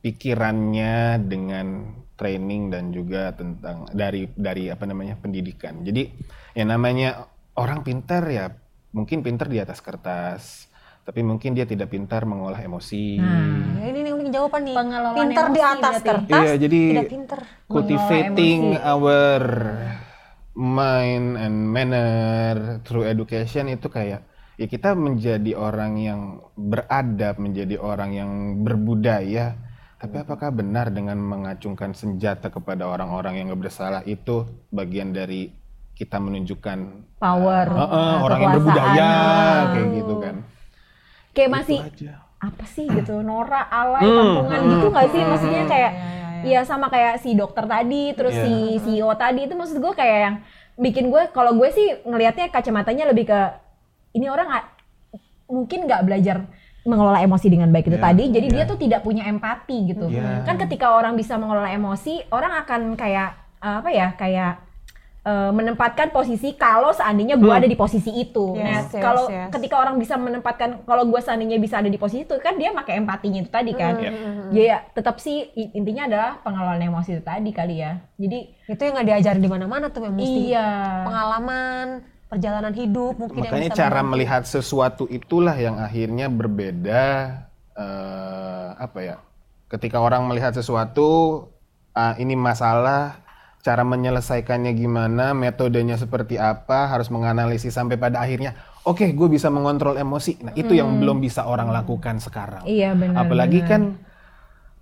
Speaker 1: pikirannya dengan training dan juga tentang dari dari apa namanya pendidikan jadi yang namanya orang pintar ya mungkin pintar di atas kertas tapi mungkin dia tidak pintar mengolah emosi
Speaker 2: Ya, ini nih jawaban nih.
Speaker 3: Pengelolaan
Speaker 2: pinter di
Speaker 3: emosi
Speaker 2: atas
Speaker 3: berarti.
Speaker 2: kertas,
Speaker 1: Iya, jadi
Speaker 2: tidak pinter.
Speaker 1: cultivating our mind and manner through education itu kayak ya kita menjadi orang yang beradab, menjadi orang yang berbudaya. Tapi apakah benar dengan mengacungkan senjata kepada orang-orang yang nggak bersalah itu bagian dari kita menunjukkan
Speaker 3: power,
Speaker 1: "Eh, eh,
Speaker 3: uh,
Speaker 1: orang yang berbudaya kayak gitu kan?
Speaker 3: Kayak masih apa sih gitu Nora alay kampungan gitu nggak sih maksudnya kayak ya sama kayak si dokter tadi terus
Speaker 1: Iya.
Speaker 3: si CEO tadi itu maksud gue kayak yang bikin gue kalau gue sih ngelihatnya kacamatanya lebih ke ini orang a- mungkin nggak belajar mengelola emosi dengan baik itu
Speaker 1: Iya,
Speaker 3: tadi jadi
Speaker 1: iya.
Speaker 3: dia tuh tidak punya empati gitu
Speaker 1: Iya.
Speaker 3: kan ketika orang bisa mengelola emosi orang akan kayak apa ya kayak eh, menempatkan posisi kalau seandainya gue ada di posisi itu nah
Speaker 2: Yes, yes,
Speaker 3: kalau
Speaker 2: yes.
Speaker 3: ketika orang bisa menempatkan kalau gue seandainya bisa ada di posisi itu kan dia pakai empatinya itu tadi kan
Speaker 1: Iya.
Speaker 3: ya ya, tetap sih intinya adalah pengelolaan emosi itu tadi kali ya jadi
Speaker 2: Itu yang nggak diajarin di mana-mana tuh, yang mesti
Speaker 3: iya
Speaker 2: pengalaman, perjalanan hidup mungkin yang
Speaker 1: Makanya
Speaker 2: bisa
Speaker 1: cara melihat sesuatu itulah yang akhirnya berbeda eh, apa ya? Ketika orang melihat sesuatu ah, ini masalah, cara menyelesaikannya gimana, metodenya seperti apa, harus menganalisis sampai pada akhirnya, oke, gue bisa mengontrol emosi. Nah, itu yang belum bisa orang lakukan sekarang.
Speaker 3: Iya, benar,
Speaker 1: Apalagi
Speaker 3: benar.
Speaker 1: kan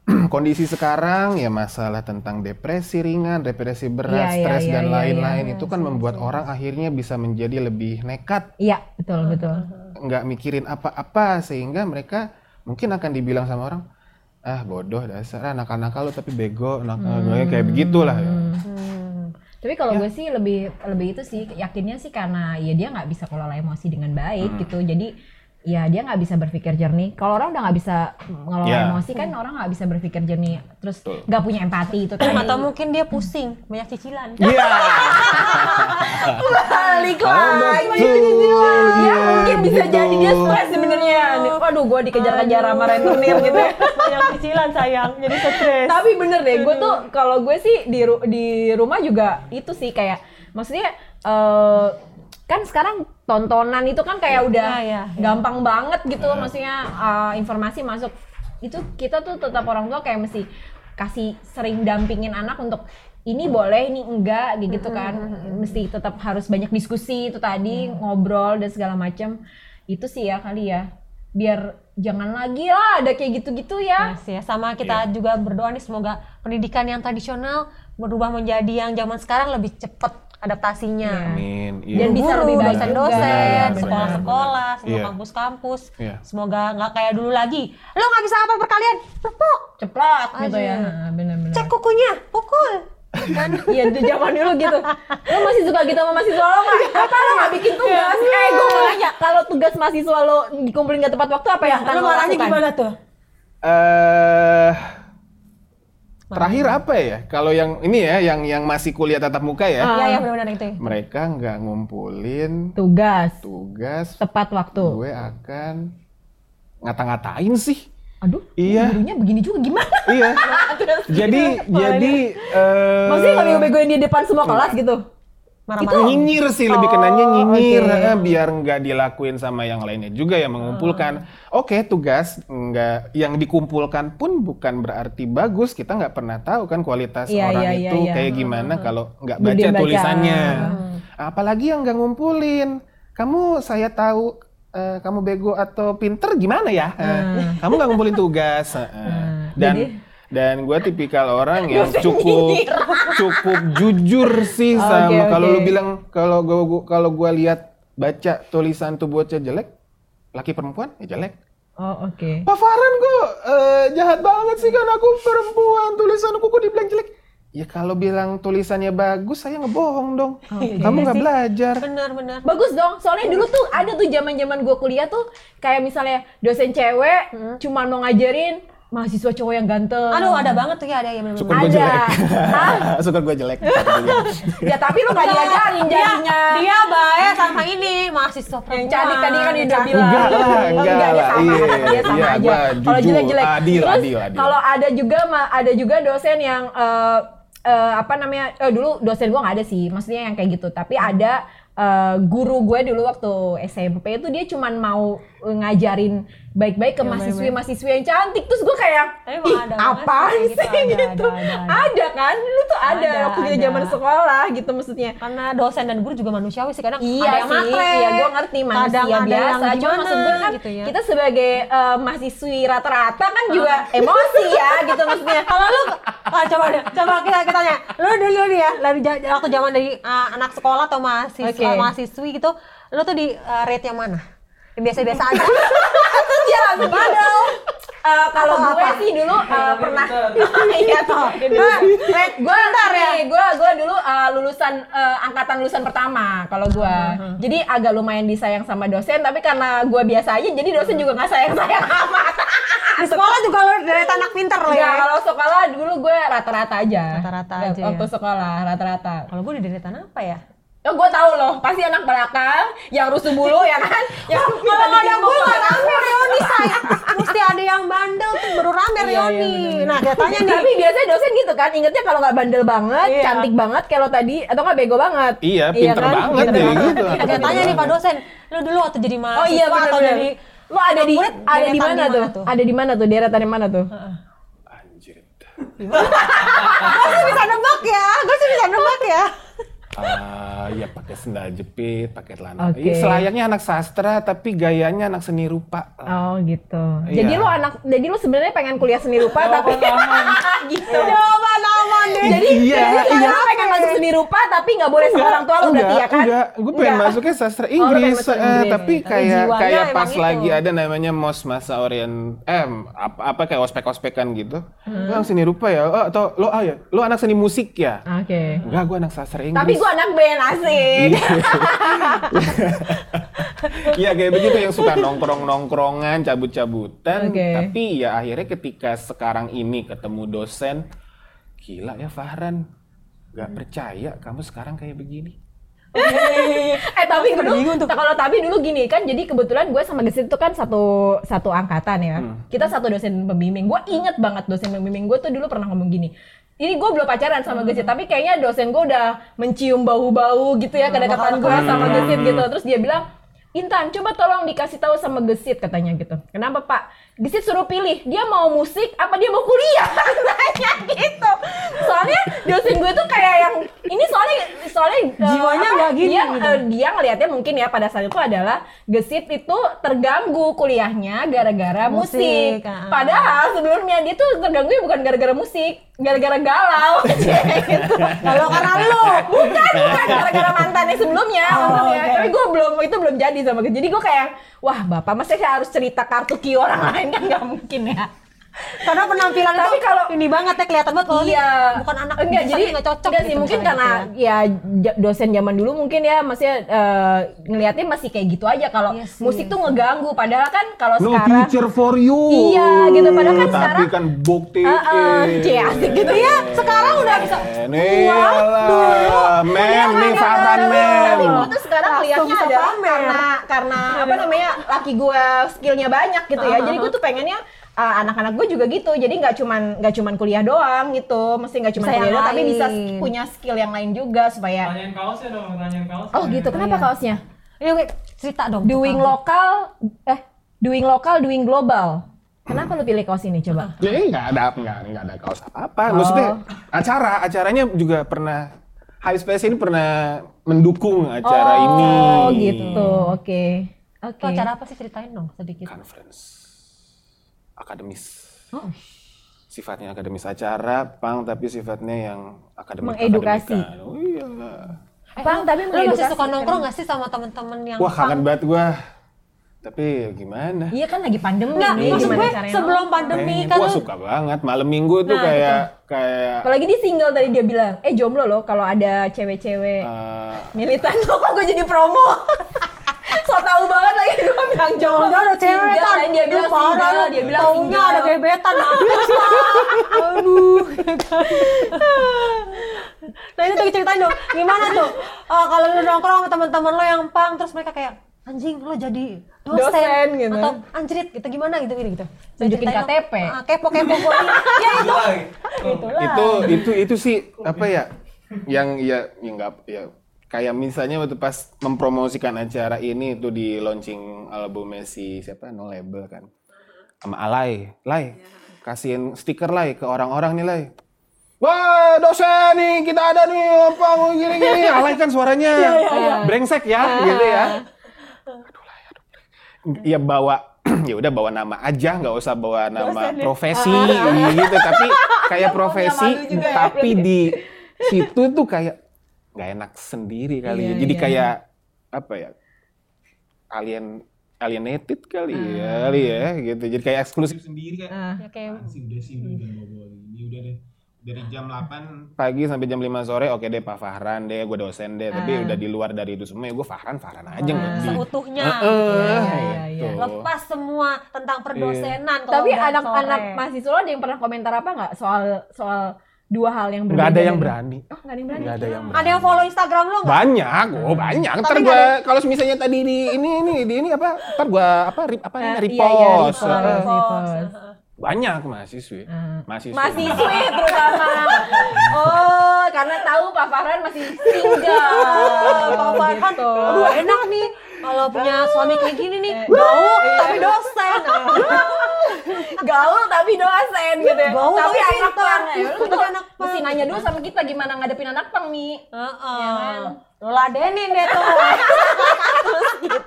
Speaker 1: kondisi sekarang ya masalah tentang depresi ringan, depresi berat,
Speaker 3: Iya, iya,
Speaker 1: stres
Speaker 3: iya,
Speaker 1: dan
Speaker 3: iya,
Speaker 1: lain-lain itu kan membuat orang akhirnya bisa menjadi lebih nekat,
Speaker 3: Iya, betul betul.
Speaker 1: nggak mikirin apa-apa sehingga mereka mungkin akan dibilang sama orang, ah bodoh dasar anak-anak lo tapi bego, anak kayak begitulah. ya.
Speaker 2: Hmm.
Speaker 3: Tapi kalau gue sih lebih lebih itu sih yakinnya sih karena ya dia nggak bisa kelola emosi dengan baik
Speaker 1: Hmm.
Speaker 3: gitu. Jadi ya dia nggak bisa berpikir jernih. Kalau orang udah nggak bisa ngelola
Speaker 1: Ya.
Speaker 3: emosi kan orang nggak bisa berpikir jernih. Terus nggak punya empati itu tadi.
Speaker 2: Atau mungkin dia pusing, banyak cicilan.
Speaker 1: Iya.
Speaker 3: balik
Speaker 1: Oh,
Speaker 3: lagi.
Speaker 1: betul.
Speaker 3: Ya mungkin bisa jadi dia stres Waduh, gue dikejar-kejar sama rentenir gitu. ya.
Speaker 2: banyak cicilan sayang, jadi stres.
Speaker 3: Tapi bener deh, gue tuh kalau gue sih di ru- di rumah juga itu sih kayak maksudnya eh, kan sekarang tontonan itu kan kayak udah
Speaker 2: Iya, iya, iya.
Speaker 3: gampang banget gitu, maksudnya eh, informasi masuk itu kita tuh tetap orang tua kayak mesti kasih sering dampingin anak untuk ini boleh, ini enggak, gitu kan. Mesti tetap harus banyak diskusi itu tadi, ngobrol dan segala macam. Itu sih ya kali ya. Biar jangan lagi lah ada kayak gitu-gitu ya.
Speaker 2: Yes, ya. Sama kita juga berdoa nih semoga pendidikan yang tradisional berubah menjadi yang zaman sekarang lebih cepat adaptasinya.
Speaker 1: Amin.
Speaker 3: Dan
Speaker 1: Iya.
Speaker 3: bisa
Speaker 2: Guru,
Speaker 3: lebih baik
Speaker 2: dosen-dosen, sekolah-sekolah, semua
Speaker 1: Iya.
Speaker 2: kampus-kampus.
Speaker 1: Iya.
Speaker 2: Semoga nggak kayak dulu lagi. Lo nggak bisa apa perkalian? Lepuk.
Speaker 3: ceplok gitu
Speaker 2: Aja.
Speaker 3: ya Nah,
Speaker 2: Cek kukunya, pukul.
Speaker 3: kan iya itu zaman dulu gitu lo masih suka gitu sama mahasiswa lo nggak apa lo nggak bikin tugas eh gue mau nanya kalau tugas mahasiswa lo dikumpulin gak tepat waktu apa yang akan
Speaker 2: Lo marahnya
Speaker 3: lakukan
Speaker 2: gimana tuh?
Speaker 1: Eh terakhir apa ya? Kalau yang ini ya, yang yang masih kuliah tatap muka ya,
Speaker 3: Ah.
Speaker 2: Iya, iya benar-benar itu.
Speaker 1: mereka nggak ngumpulin
Speaker 3: tugas
Speaker 1: tugas.
Speaker 3: tepat waktu
Speaker 1: Gue akan ngata-ngatain sih.
Speaker 3: aduh
Speaker 1: Iya.
Speaker 3: gurunya begini juga gimana
Speaker 1: Iya. jadi jadi eh
Speaker 3: maksudnya nggak bego-begoin di depan semua kelas gitu
Speaker 2: Marah-marah.
Speaker 1: nyinyir sih lebih kenanya
Speaker 3: Oh,
Speaker 1: nyinyir
Speaker 3: oke.
Speaker 1: eh, biar nggak dilakuin sama yang lainnya juga yang mengumpulkan. Oke tugas nggak yang dikumpulkan pun bukan berarti bagus kita nggak pernah tahu kan kualitas
Speaker 3: Iya,
Speaker 1: orang
Speaker 3: iya, iya,
Speaker 1: itu
Speaker 3: iya.
Speaker 1: kayak gimana kalau nggak baca tulisannya. Apalagi yang nggak ngumpulin. Kamu saya tahu eh, kamu bego atau pinter gimana ya? Eh, Kamu nggak ngumpulin tugas. eh, eh. Dan
Speaker 3: jadi-
Speaker 1: dan gue tipikal orang yang cukup cukup jujur sih sama kalau
Speaker 3: oke.
Speaker 1: lu bilang kalau gue kalau gue lihat baca tulisan tuh bocah jelek laki perempuan ya jelek.
Speaker 3: Oh oke.
Speaker 1: Pak Farhan kok eh, jahat banget sih kan aku perempuan tulisanku kok dibilang jelek. Ya kalau bilang tulisannya bagus saya ngebohong dong. Kamu nggak belajar.
Speaker 2: Benar-benar.
Speaker 3: Bagus dong, soalnya dulu tuh ada tuh zaman-zaman gue kuliah tuh kayak misalnya dosen cewek cuman mau ngajarin mahasiswa cowok yang ganteng.
Speaker 2: Aduh, ada banget tuh ya, ada yang benar-benar.
Speaker 1: syukur gue
Speaker 3: Ada.
Speaker 1: jelek
Speaker 3: Hah?
Speaker 1: syukur gue jelek
Speaker 3: ya tapi lu gak diajarin
Speaker 2: dia,
Speaker 3: jadinya.
Speaker 2: dia baik sama ini mahasiswa perempuan.
Speaker 3: yang cantik tadi kan udah bilang.
Speaker 1: Enggak lah,
Speaker 3: Oh,
Speaker 1: enggak
Speaker 3: dia
Speaker 1: lah.
Speaker 3: sama,
Speaker 1: Iya,
Speaker 3: dia sama
Speaker 1: iya,
Speaker 3: aja. Kalau
Speaker 1: jujur,
Speaker 3: jelek jelek.
Speaker 1: adil,
Speaker 3: Terus
Speaker 1: adil, adil.
Speaker 3: kalau ada juga ada juga dosen yang eh, eh, apa namanya? eh, dulu dosen gua nggak ada sih, maksudnya yang kayak gitu. Tapi ada eh, guru gue dulu waktu SMP itu dia cuman mau ngajarin baik-baik ke
Speaker 2: Yang
Speaker 3: mahasiswi-mahasiswi yang cantik. Terus gue kayak, ih
Speaker 2: ada
Speaker 3: apaan
Speaker 2: kayak
Speaker 3: sih
Speaker 2: gitu, ada,
Speaker 3: gitu.
Speaker 2: ada, ada, ada.
Speaker 3: Ada kan? Dulu tuh ada,
Speaker 2: Ada,
Speaker 3: waktu
Speaker 2: ada.
Speaker 3: zaman sekolah gitu maksudnya.
Speaker 2: Karena dosen dan guru juga manusiawi sih kadang
Speaker 3: Iya
Speaker 2: ada yang
Speaker 3: sih,
Speaker 2: matre.
Speaker 3: iya gue ngerti manusia
Speaker 2: kadang ada
Speaker 3: biasa.
Speaker 2: yang
Speaker 3: Cuma maksud gue kan
Speaker 2: gitu ya.
Speaker 3: kita sebagai eh, mahasiswi rata-rata kan juga emosi ya gitu maksudnya.
Speaker 2: Kalau lu, ah, coba deh, coba kita kita tanya. Lu dulu nih ya, dari waktu zaman dari ah, anak sekolah atau mahasiswa
Speaker 3: Oke.
Speaker 2: mahasiswi gitu, lu tuh di ah, rate yang mana? Biasa-biasa aja.
Speaker 3: Terus dia langsung padel. Eh, kalau gue
Speaker 2: apa?
Speaker 3: sih dulu eh, pernah. iya tuh.
Speaker 2: Nah,
Speaker 3: gue ntar ya. gue gue dulu eh, lulusan eh, angkatan lulusan pertama kalau gue. Jadi agak lumayan disayang sama dosen tapi karena gue biasa aja jadi dosen juga nggak sayang sayang amat
Speaker 2: di sekolah juga lu dari anak pinter lo
Speaker 3: ya? kalau sekolah dulu gue rata-rata aja.
Speaker 2: Rata-rata aja
Speaker 3: waktu
Speaker 2: ya.
Speaker 3: sekolah rata-rata.
Speaker 2: Kalau gue di deretan apa ya?
Speaker 3: Oh, gue tahu loh, pasti anak belakang yang rusuh bulu ya kan? yang
Speaker 2: Kalau nggak ada gue nggak rame reuni say. Mesti ada yang bandel tuh baru rame
Speaker 3: Iya, iya, bener-bener.
Speaker 2: nah katanya nih.
Speaker 3: Tapi biasanya dosen gitu kan, ingetnya kalau nggak bandel banget,
Speaker 2: Iya.
Speaker 3: cantik banget kalau tadi, atau nggak bego banget.
Speaker 1: Iya, pinter
Speaker 3: kan?
Speaker 1: banget
Speaker 3: Pinter
Speaker 1: deh,
Speaker 3: banget.
Speaker 1: gitu.
Speaker 3: Iya,
Speaker 2: Ada tanya nih Pak dosen, lu dulu waktu jadi mahasiswa
Speaker 3: Oh iya
Speaker 2: atau
Speaker 3: benar
Speaker 2: jadi
Speaker 3: Lo ada di ada di mana tuh?
Speaker 2: tuh?
Speaker 3: Ada di mana tuh? Deretan di mana tuh?
Speaker 1: Anjir.
Speaker 2: Gue sih bisa nebak ya, gue sih bisa nebak ya.
Speaker 1: Ah, ya pakai sendal jepit, pakai celana.
Speaker 3: Oke.
Speaker 1: Iya, selayaknya anak sastra tapi gayanya anak seni rupa.
Speaker 3: Oh gitu.
Speaker 1: Iya.
Speaker 3: Jadi lu anak, jadi lu sebenarnya pengen kuliah seni rupa tapi gitu.
Speaker 2: Jawaban deh.
Speaker 3: Jadi
Speaker 1: Iya, iya.
Speaker 3: lu pengen masuk seni rupa tapi nggak boleh sama orang tua lu berarti ya kan?
Speaker 1: Enggak, gue pengen
Speaker 3: Enggak.
Speaker 1: masuknya sastra
Speaker 3: pengen
Speaker 1: Inggris,
Speaker 3: masuk
Speaker 1: eh,
Speaker 3: Inggris.
Speaker 1: tapi
Speaker 2: Tapi
Speaker 1: kayak kayak pas
Speaker 2: itu.
Speaker 1: lagi ada namanya mos masa orient, eh apa, apa kayak ospek-ospekan gitu.
Speaker 3: Hmm.
Speaker 1: Lo seni rupa ya, oh, atau lo ah ya, lo anak seni musik ya?
Speaker 3: Oke.
Speaker 1: Enggak, gue anak sastra Inggris.
Speaker 3: Tapi gua anak band asik.
Speaker 1: Iya kayak begitu yang suka nongkrong-nongkrongan, cabut-cabutan.
Speaker 3: Oke.
Speaker 1: Tapi ya akhirnya ketika sekarang ini ketemu dosen, gila ya Fahran, gak percaya kamu sekarang kayak begini.
Speaker 3: eh tapi dulu,
Speaker 2: tuh.
Speaker 3: kalau tapi dulu gini kan, jadi kebetulan gue sama Gesit itu kan satu satu angkatan ya.
Speaker 1: Hmm.
Speaker 3: Kita satu dosen pembimbing. Gue inget banget dosen pembimbing gue tuh dulu pernah ngomong gini. Ini gue belum pacaran sama
Speaker 2: Hmm.
Speaker 3: Gesit, tapi kayaknya dosen gue udah mencium bau-bau gitu ya kedekatan gue sama Gesit gitu. Terus dia bilang, Intan, coba tolong dikasih tahu sama Gesit katanya gitu. Kenapa Pak? Gesit suruh pilih, dia mau musik apa dia mau kuliah? Tanya gitu. Soalnya dosen gue tuh kayak yang ini soalnya soalnya eh,
Speaker 2: Jiwanya nggak gini
Speaker 3: dia,
Speaker 2: gitu.
Speaker 3: eh, dia ngelihatnya mungkin ya pada saat itu adalah Gesit itu terganggu kuliahnya gara-gara musik.
Speaker 2: Musik, ah.
Speaker 3: Padahal sebelumnya dia tuh terganggu bukan gara-gara musik, gara-gara galau. gitu.
Speaker 2: Kalau karena lu.
Speaker 3: Bukan, bukan gara-gara mantannya sebelumnya,
Speaker 2: Oh,
Speaker 3: maksudnya.
Speaker 2: oke.
Speaker 3: Tapi gue belum itu belum jadi sama gue. Jadi gue kayak, wah bapak masa saya harus cerita kartu Q orang lain kan nggak mungkin ya.
Speaker 2: Karena penampilan
Speaker 3: Tapi
Speaker 2: itu
Speaker 3: kalau-
Speaker 2: ini banget ya kelihatan banget kalau
Speaker 3: iya.
Speaker 2: ini bukan anak
Speaker 3: enggak jadi
Speaker 2: nih, nggak cocok
Speaker 3: enggak sih
Speaker 2: gitu
Speaker 3: mungkin karena
Speaker 2: gitu
Speaker 3: ya ja- dosen zaman dulu mungkin ya maksudnya eh, ngelihatnya masih kayak gitu aja kalau
Speaker 2: Iya sih,
Speaker 3: musik
Speaker 2: iya
Speaker 3: tuh ngeganggu padahal kan kalau
Speaker 1: No
Speaker 3: sekarang
Speaker 1: future for you.
Speaker 3: Iya, gitu. Padahal kan
Speaker 1: Tapi
Speaker 3: sekarang-
Speaker 1: kan bukti.
Speaker 3: Heeh, cie, asik gitu ya. Sekarang udah bisa
Speaker 1: Nih lah, men, nih Fahran men.
Speaker 3: Gue tuh sekarang lihatnya
Speaker 2: pamer.
Speaker 3: karena karena apa namanya laki gue skillnya banyak gitu ya. Jadi gue tuh pengennya uh, anak-anak gue juga gitu. Jadi nggak cuman nggak cuman kuliah doang gitu. Mesti nggak cuman
Speaker 2: Bisa yang
Speaker 3: kuliah doang, tapi bisa punya skill yang lain juga supaya.
Speaker 4: Tanyain kaosnya dong, tanyain kaos.
Speaker 3: Oh gitu. Kenapa kaosnya?
Speaker 2: Ini Wik, cerita dong.
Speaker 3: Doing lokal, eh doing lokal, doing global. Kenapa lu pilih kaos ini coba?
Speaker 1: Ya nggak ada nggak nggak ada kaos apa-apa.
Speaker 3: Oh.
Speaker 1: Maksudnya acara acaranya juga pernah High Space ini pernah mendukung acara ini.
Speaker 3: Oh gitu. Oke. Oke.
Speaker 2: Itu acara apa sih ceritain dong sedikit.
Speaker 1: Conference akademis.
Speaker 2: Oh.
Speaker 1: Sifatnya akademis acara, pang tapi sifatnya yang akademik.
Speaker 3: Mengedukasi.
Speaker 1: Oh iya.
Speaker 3: Bang, tapi
Speaker 2: Lu masih
Speaker 3: mengedukasi
Speaker 2: suka
Speaker 3: kan?
Speaker 2: nongkrong gak sih sama temen-temen yang
Speaker 1: Wah kangen banget gua. Tapi gimana?
Speaker 3: Iya kan lagi pandemi
Speaker 2: Enggak,
Speaker 3: nih,
Speaker 2: maksud
Speaker 3: gimana
Speaker 2: gue
Speaker 3: caranya
Speaker 2: sebelum pandemi
Speaker 1: Eh,
Speaker 2: kan lu
Speaker 1: suka banget. Malam minggu tuh
Speaker 3: Nah,
Speaker 1: kayak kayak
Speaker 3: Apalagi di single tadi dia bilang, eh jomblo loh kalau ada cewek-cewek
Speaker 1: eh,
Speaker 3: militan loh kok gue jadi promo. so tau banget lagi gue bilang jomblo.
Speaker 2: Ada cewek kan.
Speaker 3: dia bilang single, dia bilang
Speaker 2: Taunya
Speaker 3: single.
Speaker 2: ada gebetan. Aduh. nah itu tuh ceritain dong. Gimana tuh? Eh, kalau lu nongkrong sama teman-teman lo yang pang terus mereka kayak anjing lo jadi dosen,
Speaker 3: Dosen, gitu.
Speaker 2: atau anjrit gitu gimana? Gitu gitu. Gitu.
Speaker 3: Tunjukin. KTP.
Speaker 2: Ah, kepo kepo gue ya itu. Itulah
Speaker 1: itu itu itu sih apa ya yang ya ya nggak ya kayak misalnya waktu pas mempromosikan acara ini itu di launching albumnya si siapa? No label kan? Sama Alay. Lay kasihin stiker Lay ke orang-orang nih Lay Wah dosen nih kita ada nih apa gini-gini Alay kan suaranya brengsek ya gitu ya. aduh Lay aduh ya bawa ya udah bawa nama aja nggak usah bawa nama profesi gitu. Tapi kayak profesi
Speaker 3: ya,
Speaker 1: tapi di situ tuh kayak nggak enak sendiri kali ya.
Speaker 3: Iya,
Speaker 1: jadi
Speaker 3: iya.
Speaker 1: kayak apa ya alien alienated kali ya kali ya gitu. Jadi kayak eksklusif sendiri kayak
Speaker 3: Ah.
Speaker 2: ya kayak
Speaker 1: sih udah sih udah jangan bawa ini udah deh dari jam 8 pagi sampai jam 5 sore oke deh Pak Fahran deh gue dosen deh tapi udah di luar dari itu semua ya gue Fahran Fahran aja nggak di
Speaker 2: seutuhnya
Speaker 1: Heeh,
Speaker 3: iya,
Speaker 1: gitu.
Speaker 3: iya.
Speaker 2: lepas semua tentang perdosenan kalau
Speaker 3: Tapi anak-anak mahasiswa lo ada yang pernah komentar apa nggak soal soal dua hal yang berbeda?
Speaker 1: nggak ada yang
Speaker 3: ini?
Speaker 1: berani
Speaker 3: Oh, nggak ada yang berani.
Speaker 1: nggak ada yang berani
Speaker 2: ada yang follow Instagram lo nggak
Speaker 1: banyak oh banyak ntar
Speaker 2: Tapi
Speaker 1: gua kalau misalnya tadi di ini ini di ini apa ntar gua apa rip, apa
Speaker 3: Eh,
Speaker 1: repost
Speaker 3: iya, iya, repost.
Speaker 1: Eh,
Speaker 3: repost.
Speaker 1: Banyak mahasiswi
Speaker 3: Ah.
Speaker 1: mahasiswi
Speaker 3: Mahasiswi terutama. Oh, karena tahu Pak Farhan masih single.
Speaker 2: Pak Farhan,
Speaker 3: gitu.
Speaker 2: aduh enak nih kalau punya suami kayak gini nih,
Speaker 3: Eh, iya.
Speaker 2: tapi dosen.
Speaker 3: gaul tapi dosen gitu ya.
Speaker 2: Gaul
Speaker 3: tapi
Speaker 2: tapi
Speaker 3: anak pang.
Speaker 2: Ya, jadi anak pang.
Speaker 3: mesti nanya dulu sama kita gimana ngadepin anak pang nih.
Speaker 2: Heeh.
Speaker 3: Ya kan?
Speaker 2: Lo ladenin deh tuh. Terus gitu.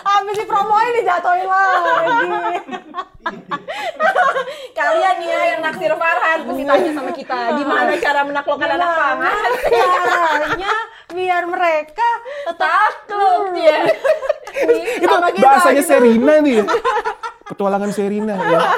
Speaker 2: Habis dipromoin dijatuhin lagi.
Speaker 3: Kalian ya naksir Farhan mesti tanya sama kita gimana cara menaklukkan anak pang.
Speaker 2: Caranya biar mereka
Speaker 3: Takluk dia. Nih,
Speaker 1: Itu bahasanya
Speaker 3: gitu.
Speaker 1: Serina nih. ya. Petualangan Serina ya.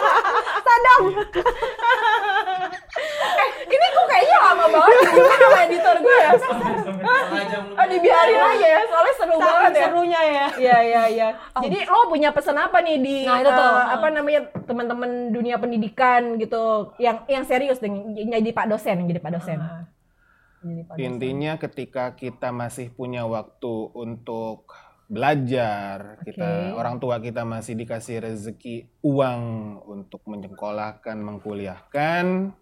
Speaker 3: Ini kok kayaknya lama banget sama editor gue ya.
Speaker 4: Setengah jam lu.
Speaker 3: Oh dibiarin aja ya, soalnya seru banget
Speaker 2: saking
Speaker 3: ya.
Speaker 2: serunya ya.
Speaker 3: Iya iya iya. Jadi lo punya pesan apa nih di
Speaker 2: Nah, itu tuh.
Speaker 3: eh, apa namanya teman-teman dunia pendidikan gitu yang yang serius dengan jadi pak dosen, jadi pak dosen. Jadi pak dosen.
Speaker 1: Intinya ketika kita masih punya waktu untuk belajar, kita
Speaker 3: Oke.
Speaker 1: orang tua kita masih dikasih rezeki uang untuk menyekolahkan, mengkuliahkan.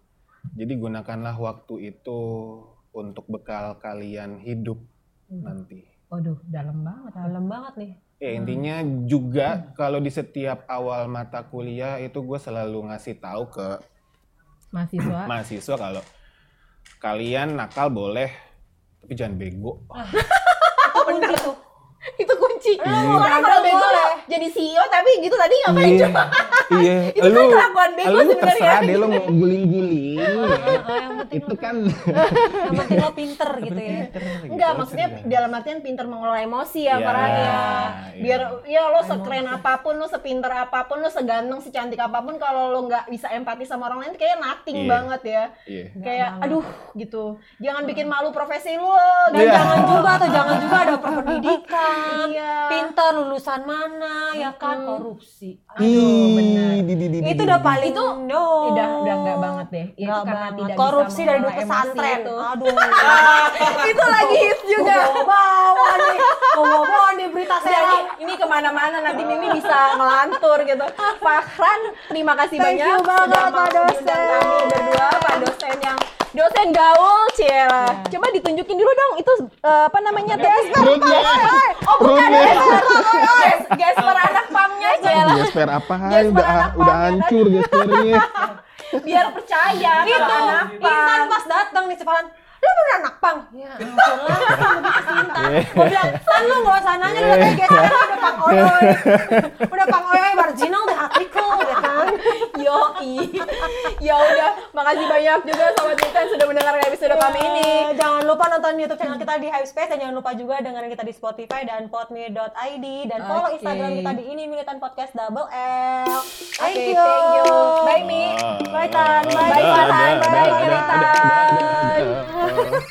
Speaker 1: Jadi gunakanlah waktu itu untuk bekal kalian hidup nanti.
Speaker 3: Waduh, dalam banget.
Speaker 2: Dalam banget nih.
Speaker 1: Ya intinya juga kalau di setiap awal mata kuliah itu gue selalu ngasih tahu ke
Speaker 3: Mahasiswa.
Speaker 1: mahasiswa kalau kalian nakal boleh tapi jangan bego.
Speaker 2: Itu kunci tuh.
Speaker 3: itu kunci.
Speaker 1: Iya.
Speaker 3: Soalnya kalau bego
Speaker 2: boleh.
Speaker 3: jadi CEO tapi gitu tadi ngapain
Speaker 1: Iya,
Speaker 3: coba?
Speaker 1: Iya.
Speaker 3: Itu kan kelakuan bego
Speaker 1: lu
Speaker 3: sebenarnya.
Speaker 1: terserah deh lo mau guling-guling.
Speaker 2: Yang penting
Speaker 1: itu kan
Speaker 2: yang penting lo pinter gitu ya.
Speaker 3: Enggak, maksudnya dalam artian pinter mengelola emosi ya,
Speaker 1: Iya,
Speaker 3: Farhan ya.
Speaker 1: iya.
Speaker 3: Biar ya lo sekeren apa pun, lo sepinter apa pun, lo seganteng, secantik apa pun kalau lo nggak bisa empati sama orang lain kayak nothing
Speaker 1: Iya.
Speaker 3: banget ya.
Speaker 1: Iya.
Speaker 3: Kayak aduh gitu. Jangan bikin malu profesi lo.
Speaker 2: Dan jangan juga atau jangan juga ada pendidikan.
Speaker 3: Iya.
Speaker 2: Pinter lulusan mana ya kan korupsi.
Speaker 3: Aduh, benar.
Speaker 1: Di, di, di, di,
Speaker 2: Itu udah paling
Speaker 3: Itu
Speaker 2: no.
Speaker 3: Udah udah enggak banget deh. Ya, itu karena
Speaker 2: banget.
Speaker 3: tidak
Speaker 2: korupsi
Speaker 3: bisa
Speaker 2: dari dulu pesantren.
Speaker 3: itu.
Speaker 2: Aduh.
Speaker 3: itu lagi hits juga.
Speaker 2: Bawa nih. Bawa nih berita
Speaker 3: Jadi
Speaker 2: sehat.
Speaker 3: ini ke mana-mana nanti Mimi bisa ngelantur gitu. Fahran, terima kasih
Speaker 2: Thank
Speaker 3: banyak
Speaker 2: you banget,
Speaker 3: sudah
Speaker 2: Pak dosen.
Speaker 3: kami berdua, Pak dosen dosen gaul, Ciela. Coba ditunjukin dulu dong itu eh, apa namanya tes.
Speaker 1: Perutnya.
Speaker 3: Oh bukan
Speaker 1: Perutnya.
Speaker 3: Ges- gesper anak pamnya Ciela.
Speaker 1: Gesper apa?
Speaker 3: Gesper
Speaker 1: udah
Speaker 3: anak
Speaker 1: udah
Speaker 3: ya
Speaker 1: hancur gespernya.
Speaker 3: Biar percaya
Speaker 2: Itu Intan pas datang nih Cepalan. Lu bener anak pang? Ya ampun langsung lebih ke Intan. Gue bilang, San lu gak usah nanya, lu udah kayak lu udah pang oyoy. Udah pang oyoy marginal deh hatiku, ya kan?
Speaker 3: Yoi. ya udah, makasih banyak juga sobat Intan sudah mendengarkan episode kami ini.
Speaker 2: Eh, jangan lupa nonton YouTube channel kita di Hypespace dan jangan lupa juga dengerin kita di Spotify dan podme.id dan follow. Instagram kita di ini militan podcast double L. Thank
Speaker 3: Oke,
Speaker 2: you.
Speaker 3: thank you. Bye, Mi.
Speaker 2: Bye Tan. Bye
Speaker 3: Bye, Farhan. Bye, Militan.
Speaker 1: uh,